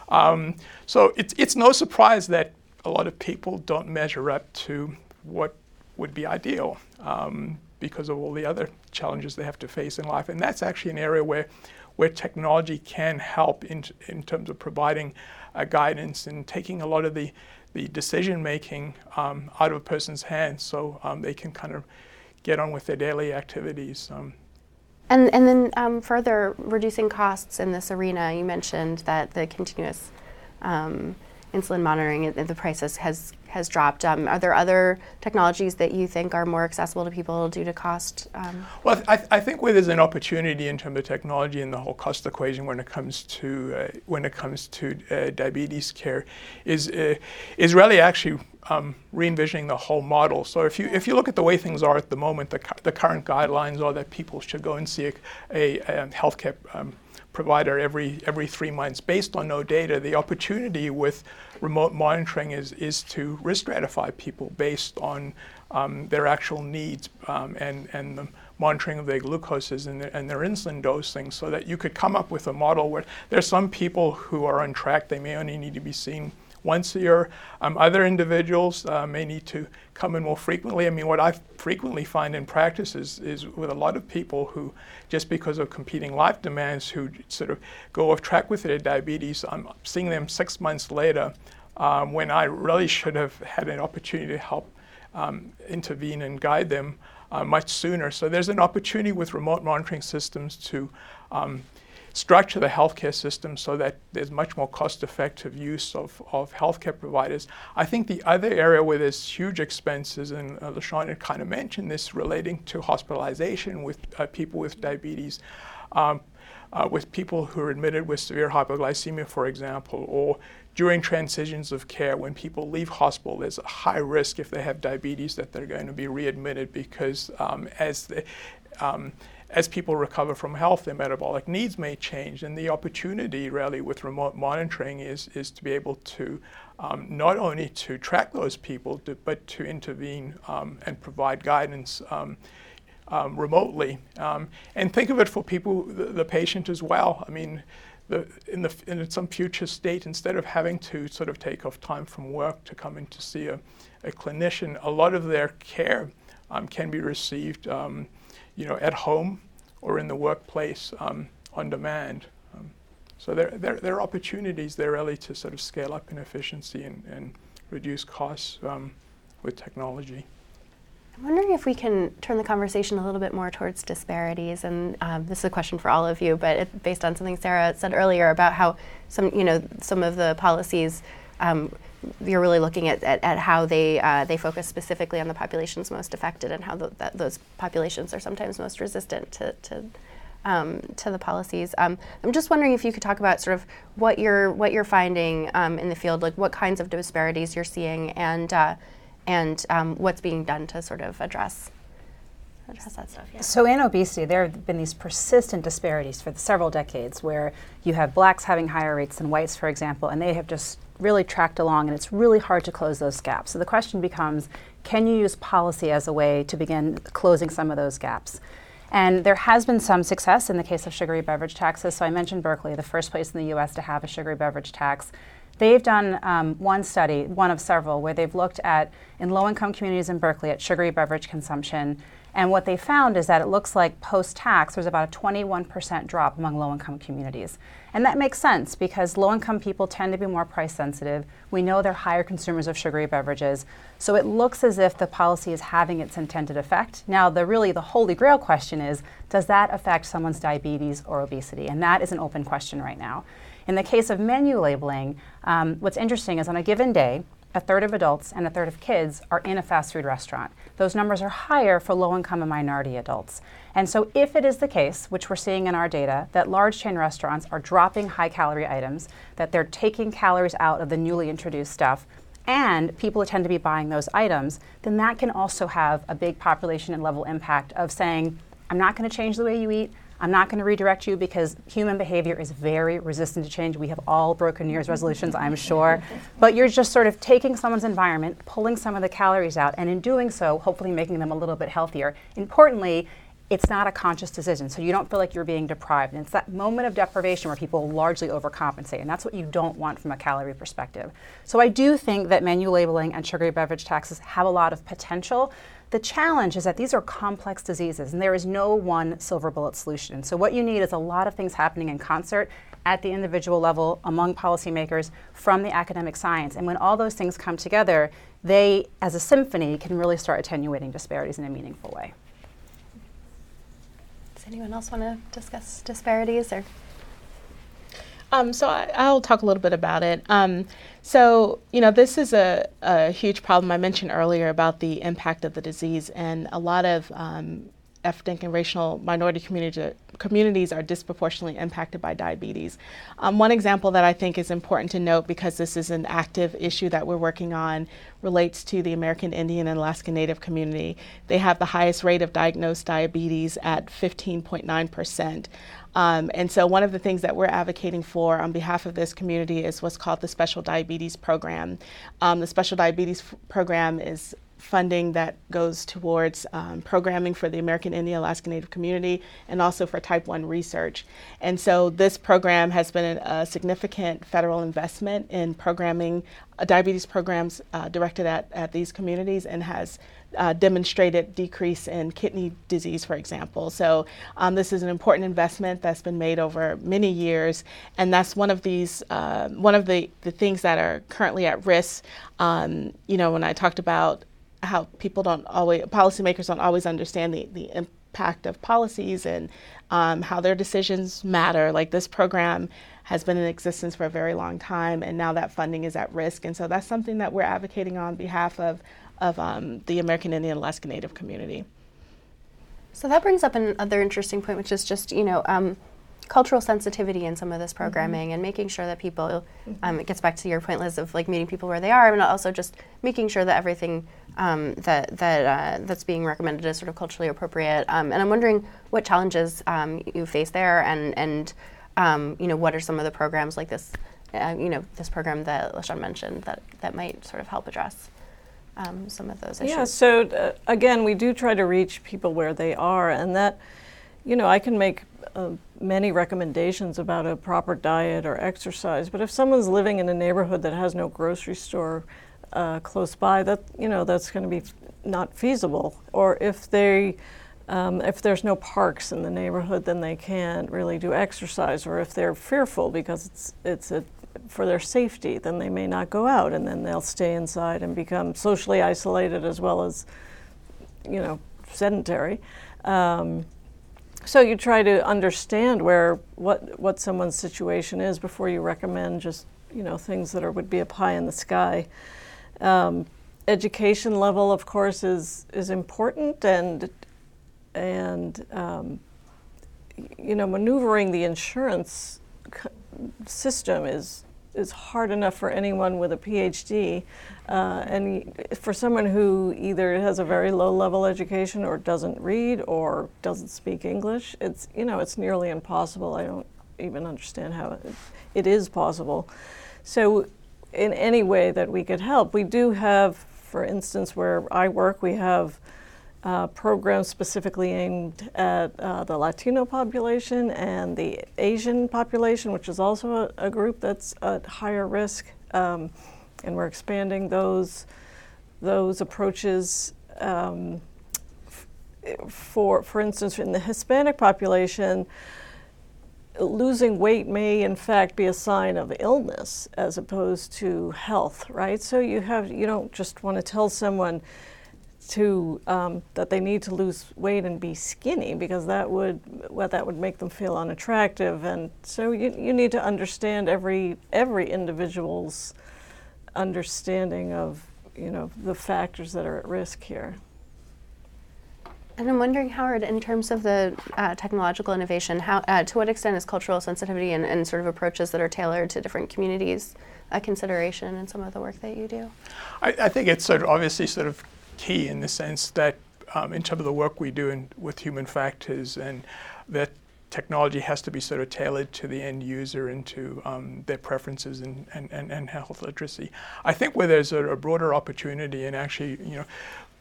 Um, so it's, it's no surprise that a lot of people don't measure up to what would be ideal. Um, because of all the other challenges they have to face in life. And that's actually an area where, where technology can help in, in terms of providing uh, guidance and taking a lot of the, the decision making um, out of a person's hands so um, they can kind of get on with their daily activities. Um, and, and then um, further reducing costs in this arena, you mentioned that the continuous um, insulin monitoring, the prices has has dropped. Um, are there other technologies that you think are more accessible to people due to cost? Um? Well, I, th- I, think where there's an opportunity in terms of technology and the whole cost equation when it comes to uh, when it comes to uh, diabetes care is uh, is really actually um, re-envisioning the whole model. So if you if you look at the way things are at the moment, the, the current guidelines are that people should go and see a, a, a healthcare um, provider every every three months based on no data. The opportunity with remote monitoring is is to risk stratify people based on um, their actual needs um, and and the monitoring of their glucoses and their, and their insulin dosing so that you could come up with a model where there's some people who are on track, they may only need to be seen once a year. Um, other individuals uh, may need to come in more frequently. I mean, what I frequently find in practice is, is with a lot of people who, just because of competing life demands, who sort of go off track with their diabetes, I'm seeing them six months later um, when I really should have had an opportunity to help um, intervene and guide them uh, much sooner. So there's an opportunity with remote monitoring systems to um, structure the healthcare system so that there's much more cost-effective use of, of healthcare providers. I think the other area where there's huge expenses, and uh, had kind of mentioned this relating to hospitalization with uh, people with diabetes, um, uh, with people who are admitted with severe hypoglycemia, for example, or during transitions of care, when people leave hospital, there's a high risk if they have diabetes that they're going to be readmitted because um, as the, um, as people recover from health, their metabolic needs may change. And the opportunity really with remote monitoring is, is to be able to um, not only to track those people, to, but to intervene um, and provide guidance um, um remotely. Um, and think of it for people, the, the patient as well. I mean, the, in, the, in some future state, instead of having to sort of take off time from work to come in to see a, a clinician, a lot of their care um, can be received you know, at home or in the workplace um, on demand. Um, so there, there, there, are opportunities there really to sort of scale up in efficiency and, and reduce costs um, with technology. I'm wondering if we can turn the conversation a little bit more towards disparities, and um, this is a question for all of you, but it, based on something Sara said earlier about how some, you know, some of the policies um, you're really looking at, at, at how they uh, they focus specifically on the populations most affected and how the, that, those populations are sometimes most resistant to, to um, to the policies. Um, I'm just wondering if you could talk about sort of what you're what you're finding um, in the field, like what kinds of disparities you're seeing, and uh, and um, what's being done to sort of address address that stuff. Yeah. So in obesity, there have been these persistent disparities for several decades, where you have blacks having higher rates than whites, for example, and they have just really tracked along, and it's really hard to close those gaps. So the question becomes can you use policy as a way to begin closing some of those gaps? And there has been some success in the case of sugary beverage taxes. So I mentioned Berkeley, the first place in the US to have a sugary beverage tax. They've done um, one study, one of several, where they've looked at, in low income communities in Berkeley, at sugary beverage consumption and what they found is that it looks like post tax, there's about a 21% drop among low income communities. And that makes sense because low income people tend to be more price sensitive. We know they're higher consumers of sugary beverages. So it looks as if the policy is having its intended effect. Now, the really the holy grail question is does that affect someone's diabetes or obesity? And that is an open question right now. In the case of menu labeling, um, what's interesting is on a given day, a third of adults and a third of kids are in a fast food restaurant. Those numbers are higher for low income and minority adults. And so, if it is the case, which we're seeing in our data, that large chain restaurants are dropping high calorie items, that they're taking calories out of the newly introduced stuff, and people tend to be buying those items, then that can also have a big population and level impact of saying, I'm not going to change the way you eat. I'm not going to redirect you because human behavior is very resistant to change. We have all broken New Year's resolutions, I'm sure. But you're just sort of taking someone's environment, pulling some of the calories out, and in doing so, hopefully making them a little bit healthier. Importantly, it's not a conscious decision, so you don't feel like you're being deprived. And it's that moment of deprivation where people largely overcompensate, and that's what you don't want from a calorie perspective. So I do think that menu labeling and sugary beverage taxes have a lot of potential. The challenge is that these are complex diseases and there is no one silver bullet solution. So, what you need is a lot of things happening in concert at the individual level among policymakers from the academic science. And when all those things come together, they, as a symphony, can really start attenuating disparities in a meaningful way. Does anyone else want to discuss disparities or? Um, so I, will talk a little bit about it. Um, so you know, this is a, a, huge problem. I mentioned earlier about the impact of the disease, and a lot of um, ethnic and racial minority community, communities are disproportionately impacted by diabetes. Um, one example that I think is important to note because this is an active issue that we're working on relates to the American Indian and Alaska Native community. They have the highest rate of diagnosed diabetes at 15.9 percent. Um, and so, one of the things that we're advocating for on behalf of this community is what's called the Special Diabetes Program. Um, the Special Diabetes f- Program is funding that goes towards um, programming for the American Indian Alaska Native community and also for type 1 research. And so this program has been a significant federal investment in programming, uh, diabetes programs uh, directed at, at these communities and has uh, demonstrated decrease in kidney disease, for example. So um, this is an important investment that's been made over many years, and that's one of these uh, one of the, the things that are currently at risk. Um, you know, when I talked about how people don't always policymakers don't always understand the, the impact of policies and um, how their decisions matter. Like this program has been in existence for a very long time, and now that funding is at risk. And so that's something that we're advocating on behalf of of um, the American Indian Alaska Native community. So that brings up another interesting point, which is just you know um, cultural sensitivity in some of this programming mm-hmm. and making sure that people. Mm-hmm. Um, it gets back to your point, Liz, of like meeting people where they are, and also just making sure that everything um, that that uh, that's being recommended is sort of culturally appropriate. Um, and I'm wondering what challenges um, you face there, and and um, you know what are some of the programs like this, uh, you know, this program that LaShawn mentioned that that might sort of help address um, some of those issues? Yeah, so uh, again, we do try to reach people where they are, and that, you know, I can make uh, many recommendations about a proper diet or exercise, but if someone's living in a neighborhood that has no grocery store uh, close by, that you know that's going to be not feasible. Or if they um, if there's no parks in the neighborhood, then they can't really do exercise. Or if they're fearful because it's it's a for their safety, then they may not go out and then they'll stay inside and become socially isolated as well as, you know, sedentary. Um, so you try to understand where what what someone's situation is before you recommend just you know things that are would be a pie in the sky. Um, education level, of course, is is important and and um, you know maneuvering the insurance system is is hard enough for anyone with a PhD, uh, and for someone who either has a very low level education or doesn't read or doesn't speak English, it's you know it's nearly impossible. I don't even understand how it, it is possible. So, in any way that we could help, we do have, for instance, where I work, we have uh, programs specifically aimed at uh, the Latino population and the Asian population, which is also a, a group that's at higher risk. Um, and we're expanding those, those approaches. Um, for, for instance, in the Hispanic population, losing weight may in fact be a sign of illness as opposed to health, right? So you have you don't just want to tell someone to um, that they need to lose weight and be skinny because that would well, that would make them feel unattractive and so you, you need to understand every every individual's understanding of you know the factors that are at risk here. And I'm wondering, Howard, in terms of the uh, technological innovation, how uh, to what extent is cultural sensitivity and, and, sort of approaches that are tailored to different communities a consideration in some of the work that you do? I, I think it's sort of obviously sort of key in the sense that um, in terms of the work we do in, with human factors and that technology has to be sort of tailored to the end user and to um, their preferences and, and, and, and, health literacy. I think where there's a, a, broader opportunity and actually, you know,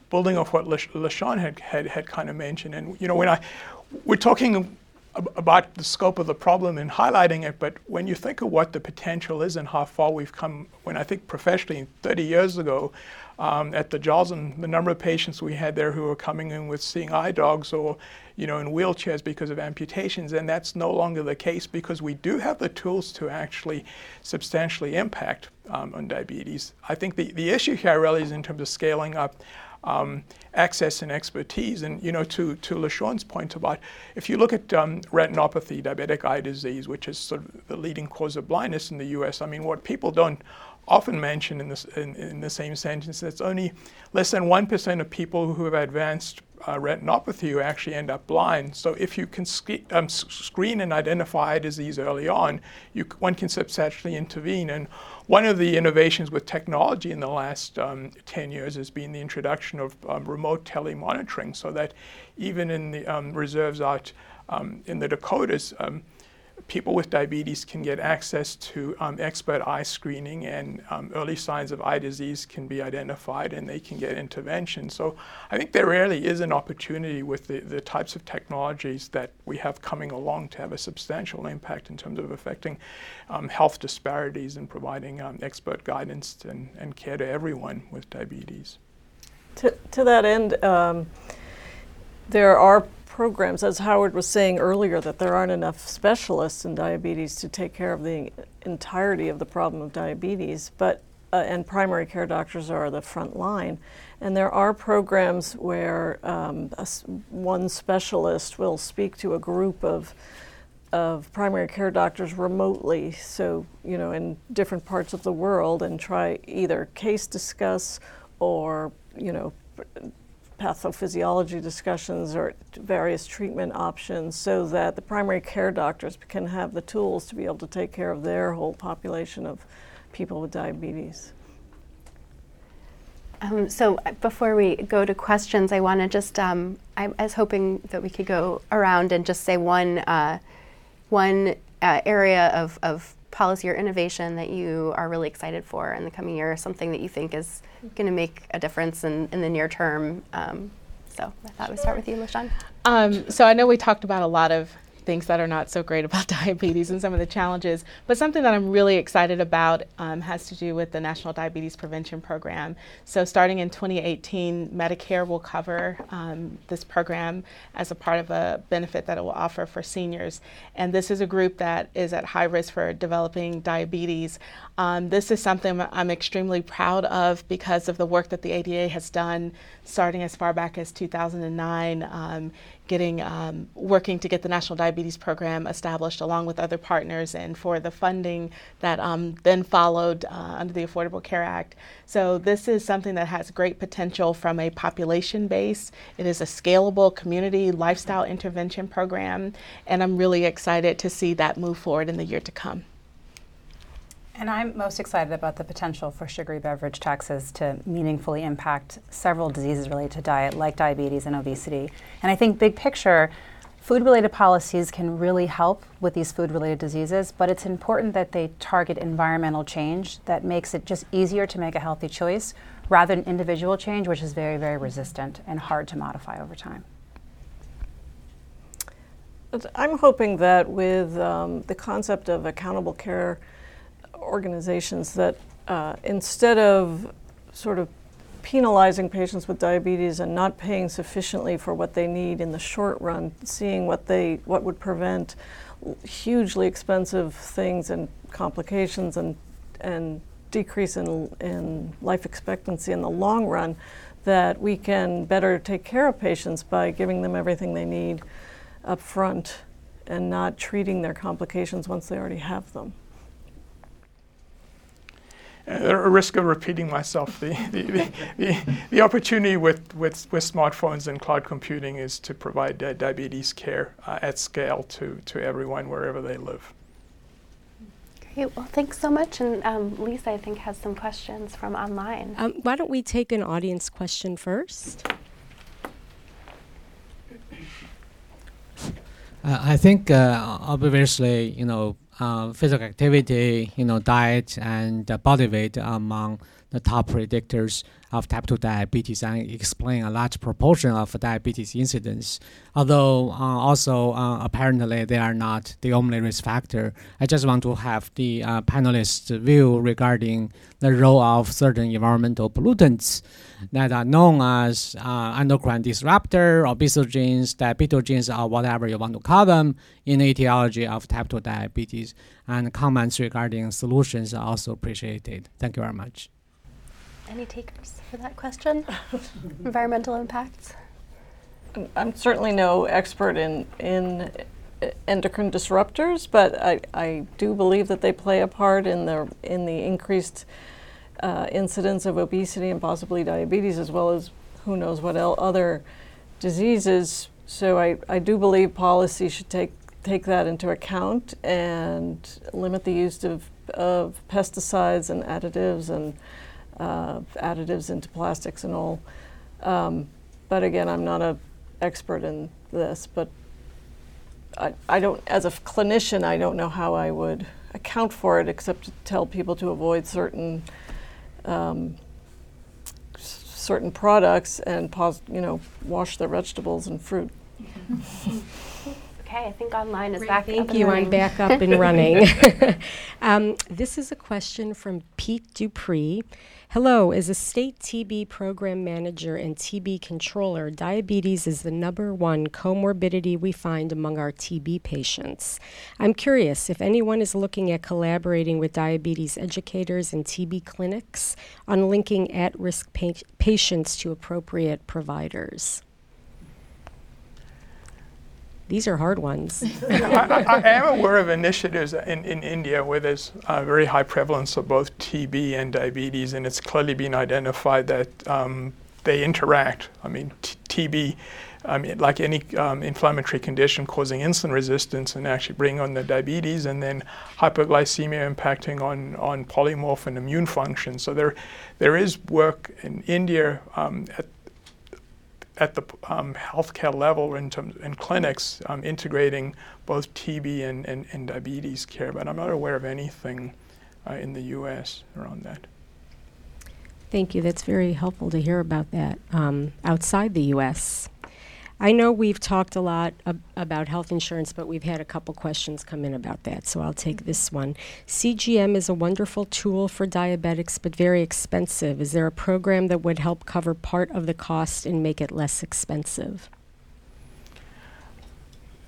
building off what LaShawn had, had, had kind of mentioned, and, you know, when I, we're talking about the scope of the problem and highlighting it, but when you think of what the potential is and how far we've come, when I think professionally 30 years ago, um, at the Joslin, the number of patients we had there who were coming in with seeing eye dogs or, you know, in wheelchairs because of amputations, and that's no longer the case because we do have the tools to actually substantially impact um, on diabetes. I think the, the issue here really is in terms of scaling up um, access and expertise. And you know, to to LaShawn's point about if you look at um, retinopathy, diabetic eye disease, which is sort of the leading cause of blindness in the U.S. I mean, what people don't often mentioned in, this, in, in the same sentence. It's only less than 1% of people who have advanced uh, retinopathy who actually end up blind. So if you can sc- um, screen and identify a disease early on, you, one can substantially intervene. And one of the innovations with technology in the last um, 10 years has been the introduction of um, remote telemonitoring so that even in the um, reserves out um, in the Dakotas, um, people with diabetes can get access to um, expert eye screening and um, early signs of eye disease can be identified and they can get intervention. So I think there really is an opportunity with the, the types of technologies that we have coming along to have a substantial impact in terms of affecting um, health disparities and providing um, expert guidance and, and, care to everyone with diabetes. To, to that end, um, there are programs, as Howard was saying earlier, that there aren't enough specialists in diabetes to take care of the entirety of the problem of diabetes, but uh, and primary care doctors are the front line. And there are programs where um, one specialist will speak to a group of of primary care doctors remotely, so you know, in different parts of the world, and try either case discuss or you know pathophysiology discussions or various treatment options so that the primary care doctors can have the tools to be able to take care of their whole population of people with diabetes. Um, so uh, before we go to questions, I want to just, um, I, was hoping that we could go around and just say one, uh, one uh, area of, of policy or innovation that you are really excited for in the coming year, something that you think is going to make a difference in, in the near term? Um, so I thought we'd start with you, LaShawn. Um, so I know we talked about a lot of things that are not so great about diabetes and some of the challenges. But something that I'm really excited about um, has to do with the National Diabetes Prevention Program. So, starting in 2018, Medicare will cover um, this program as a part of a benefit that it will offer for seniors. And this is a group that is at high risk for developing diabetes. Um, this is something I'm extremely proud of because of the work that the ADA has done starting as far back as 2009 um, getting um, working to get the National Diabetes Program established along with other partners, and for the funding that um, then followed uh, under the Affordable Care Act. So this is something that has great potential from a population base. It is a scalable community lifestyle intervention program, and I'm really excited to see that move forward in the year to come. And I'm most excited about the potential for sugary beverage taxes to meaningfully impact several diseases related to diet, like diabetes and obesity. And I think, big picture, food related policies can really help with these food related diseases, but it's important that they target environmental change that makes it just easier to make a healthy choice rather than individual change, which is very, very resistant and hard to modify over time. I'm hoping that with um, the concept of accountable care organizations that uh, instead of sort of penalizing patients with diabetes and not paying sufficiently for what they need in the short run, seeing what they what would prevent hugely expensive things and complications and and decrease in, in life expectancy in the long run, that we can better take care of patients by giving them everything they need up front and not treating their complications once they already have them at a risk of repeating myself, the, the, the, the, opportunity with, with, with smartphones and cloud computing is to provide uh, diabetes care uh, at scale to, to everyone wherever they live. Great. Well, thanks so much. And um, Lisa, I think, has some questions from online. Um, why don't we take an audience question first? Uh, I think uh, obviously, you know, uh, physical activity, you know, diet and uh, body weight among the top predictors of type 2 diabetes and explain a large proportion of diabetes incidence. Although uh, also uh, apparently they are not the only risk factor. I just want to have the uh, panelists' view regarding the role of certain environmental pollutants that are known as uh, endocrine disruptor, or obesogens, diabetogens, or whatever you want to call them in the etiology of type 2 diabetes. And comments regarding solutions are also appreciated. Thank you very much. Any takers for that question? Environmental impacts? I'm certainly no expert in, in endocrine disruptors, but I, I do believe that they play a part in the, in the increased uh, incidence of obesity and possibly diabetes, as well as who knows what other diseases. So I, I do believe policy should take, take that into account and limit the use of, of pesticides and additives and uh, additives into plastics and all. Um, but again, I'm not an expert in this, but I, I don't, as a clinician, I don't know how I would account for it except to tell people to avoid certain um, certain products and pause, you know, wash their vegetables and fruit. Okay, I think online is back Thank up and you. running. I'm back up and running. um, this is a question from Pete Dupree. Hello, as a state TB program manager and TB controller, diabetes is the number one comorbidity we find among our TB patients. I'm curious if anyone is looking at collaborating with diabetes educators and TB clinics on linking at risk pa- patients to appropriate providers. These are hard ones. I, I, I am aware of initiatives in, in India where there's a very high prevalence of both TB and diabetes, and it's clearly been identified that um, they interact. I mean, t- TB, I mean, like any um, inflammatory condition causing insulin resistance and actually bringing on the diabetes, and then hypoglycemia impacting on, on polymorph and immune function. So there, there is work in India um, at at the um, healthcare level in terms in clinics um, integrating both TB and, and, and, diabetes care, but I'm not aware of anything uh, in the U.S. around that. Thank you. That's very helpful to hear about that um, outside the U.S. I know we've talked a lot ab- about health insurance, but we've had a couple questions come in about that, so I'll take this one. CGM is a wonderful tool for diabetics, but very expensive. Is there a program that would help cover part of the cost and make it less expensive?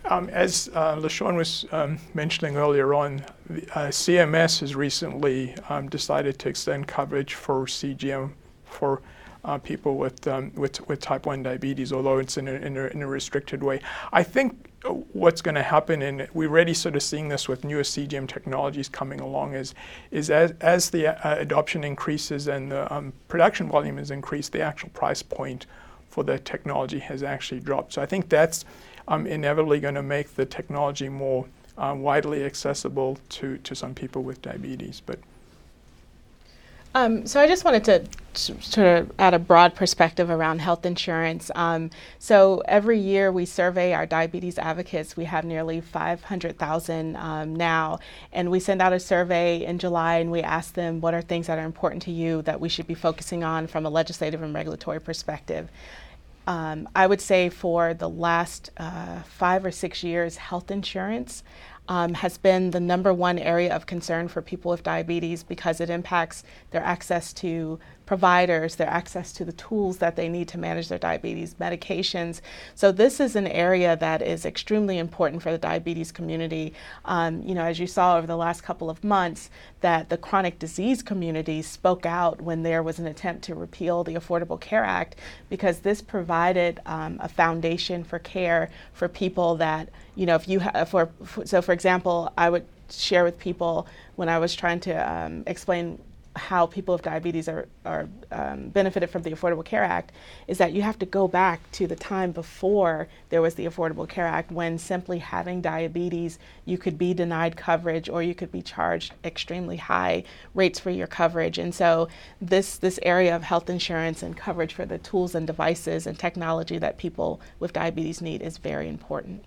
Um, as uh, LaShawn was um, mentioning earlier on, the, uh, CMS has recently um, decided to extend coverage for CGM for uh, people with, um, with, with type 1 diabetes, although it's in a, in a, in a restricted way. I think what's going to happen, and we're already sort of seeing this with newer CGM technologies coming along, is, is as, as the uh, adoption increases and the um, production volume is increased, the actual price point for the technology has actually dropped. So I think that's um, inevitably going to make the technology more um, widely accessible to, to some people with diabetes. But um, so I just wanted to sort of add a broad perspective around health insurance. Um, so every year we survey our diabetes advocates. We have nearly 500,000 um, now, and we send out a survey in July and we ask them what are things that are important to you that we should be focusing on from a legislative and regulatory perspective. Um, I would say for the last uh, five or six years, health insurance um, has been the number one area of concern for people with diabetes because it impacts their access to providers, their access to the tools that they need to manage their diabetes, medications. So this is an area that is extremely important for the diabetes community. Um, you know, as you saw over the last couple of months, that the chronic disease community spoke out when there was an attempt to repeal the Affordable Care Act because this provided um, a foundation for care for people that, you know, if you for, for, so for example, I would share with people when I was trying to um, explain how people with diabetes are, are um, benefited from the Affordable Care Act is that you have to go back to the time before there was the Affordable Care Act when simply having diabetes you could be denied coverage or you could be charged extremely high rates for your coverage and so this this area of health insurance and coverage for the tools and devices and technology that people with diabetes need is very important.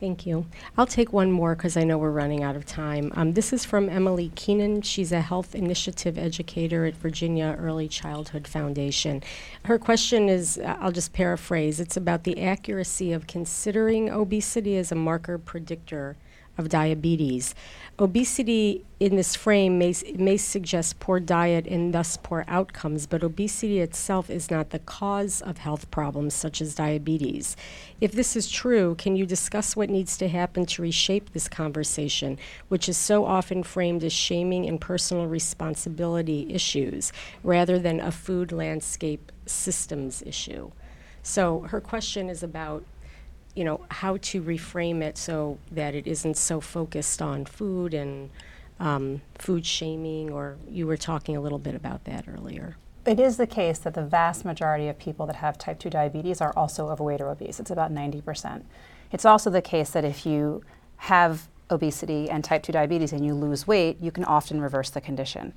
Thank you. I'll take one more because I know we're running out of time. Um, this is from Emily Keenan. She's a health initiative educator at Virginia Early Childhood Foundation. Her question is uh, I'll just paraphrase it's about the accuracy of considering obesity as a marker predictor of diabetes. Obesity in this frame may, may suggest poor diet and thus poor outcomes, but obesity itself is not the cause of health problems such as diabetes. If this is true, can you discuss what needs to happen to reshape this conversation, which is so often framed as shaming and personal responsibility issues rather than a food landscape systems issue? So her question is about you know, how to reframe it so that it isn't so focused on food and um, food shaming, or you were talking a little bit about that earlier. It is the case that the vast majority of people that have type 2 diabetes are also overweight or obese. It's about 90%. It's also the case that if you have obesity and type 2 diabetes and you lose weight, you can often reverse the condition.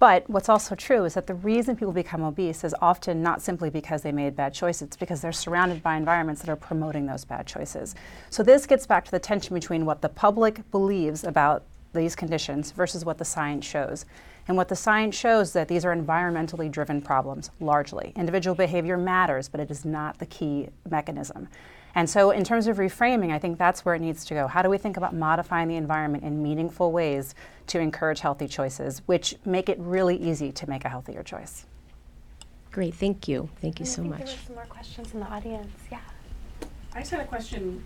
But what's also true is that the reason people become obese is often not simply because they made bad choices, it's because they're surrounded by environments that are promoting those bad choices. So this gets back to the tension between what the public believes about these conditions versus what the science shows. And what the science shows is that these are environmentally driven problems largely. Individual behavior matters, but it is not the key mechanism. And so, in terms of reframing, I think that's where it needs to go. How do we think about modifying the environment in meaningful ways to encourage healthy choices, which make it really easy to make a healthier choice? Great, thank you. Thank you so much. There were some more questions in the audience. Yeah. I just had a question.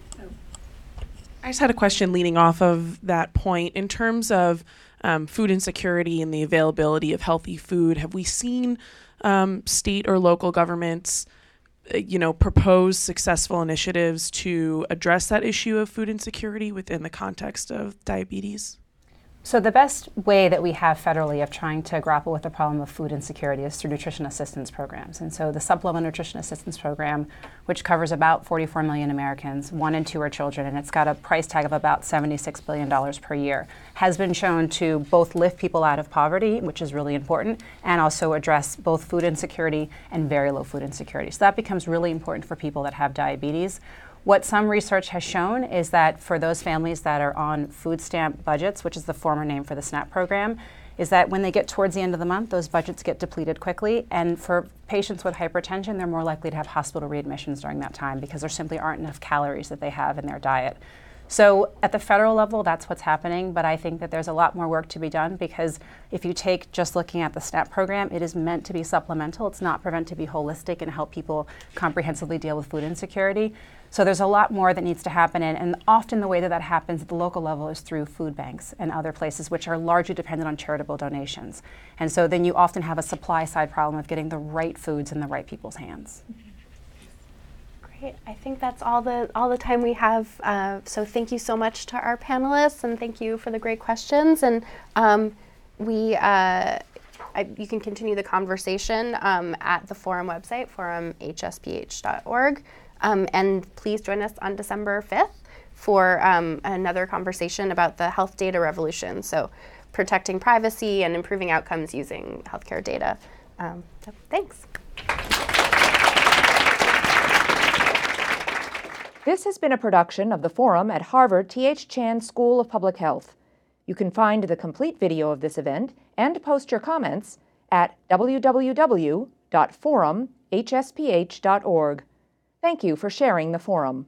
I just had a question leading off of that point. In terms of um, food insecurity and the availability of healthy food, have we seen um, state or local governments? Uh, you know, propose successful initiatives to address that issue of food insecurity within the context of diabetes? So, the best way that we have federally of trying to grapple with the problem of food insecurity is through nutrition assistance programs. And so, the Supplemental Nutrition Assistance Program, which covers about 44 million Americans, one in two are children, and it's got a price tag of about $76 billion per year, has been shown to both lift people out of poverty, which is really important, and also address both food insecurity and very low food insecurity. So, that becomes really important for people that have diabetes. What some research has shown is that for those families that are on food stamp budgets, which is the former name for the SNAP program, is that when they get towards the end of the month, those budgets get depleted quickly. And for patients with hypertension, they're more likely to have hospital readmissions during that time because there simply aren't enough calories that they have in their diet. So at the federal level, that's what's happening, but I think that there's a lot more work to be done because if you take just looking at the SNAP program, it is meant to be supplemental. It's not prevent to be holistic and help people comprehensively deal with food insecurity. So there's a lot more that needs to happen, and, and often the way that that happens at the local level is through food banks and other places, which are largely dependent on charitable donations. And so then you often have a supply side problem of getting the right foods in the right people's hands. Great. I think that's all the all the time we have. Uh, so thank you so much to our panelists, and thank you for the great questions. And um, we. Uh, I, you can continue the conversation um, at the forum website, forumhsph.org. Um, and please join us on December 5th for um, another conversation about the health data revolution. So, protecting privacy and improving outcomes using healthcare data. Um, so thanks. This has been a production of the Forum at Harvard T.H. Chan School of Public Health. You can find the complete video of this event and post your comments at www.forumhsph.org. Thank you for sharing the forum.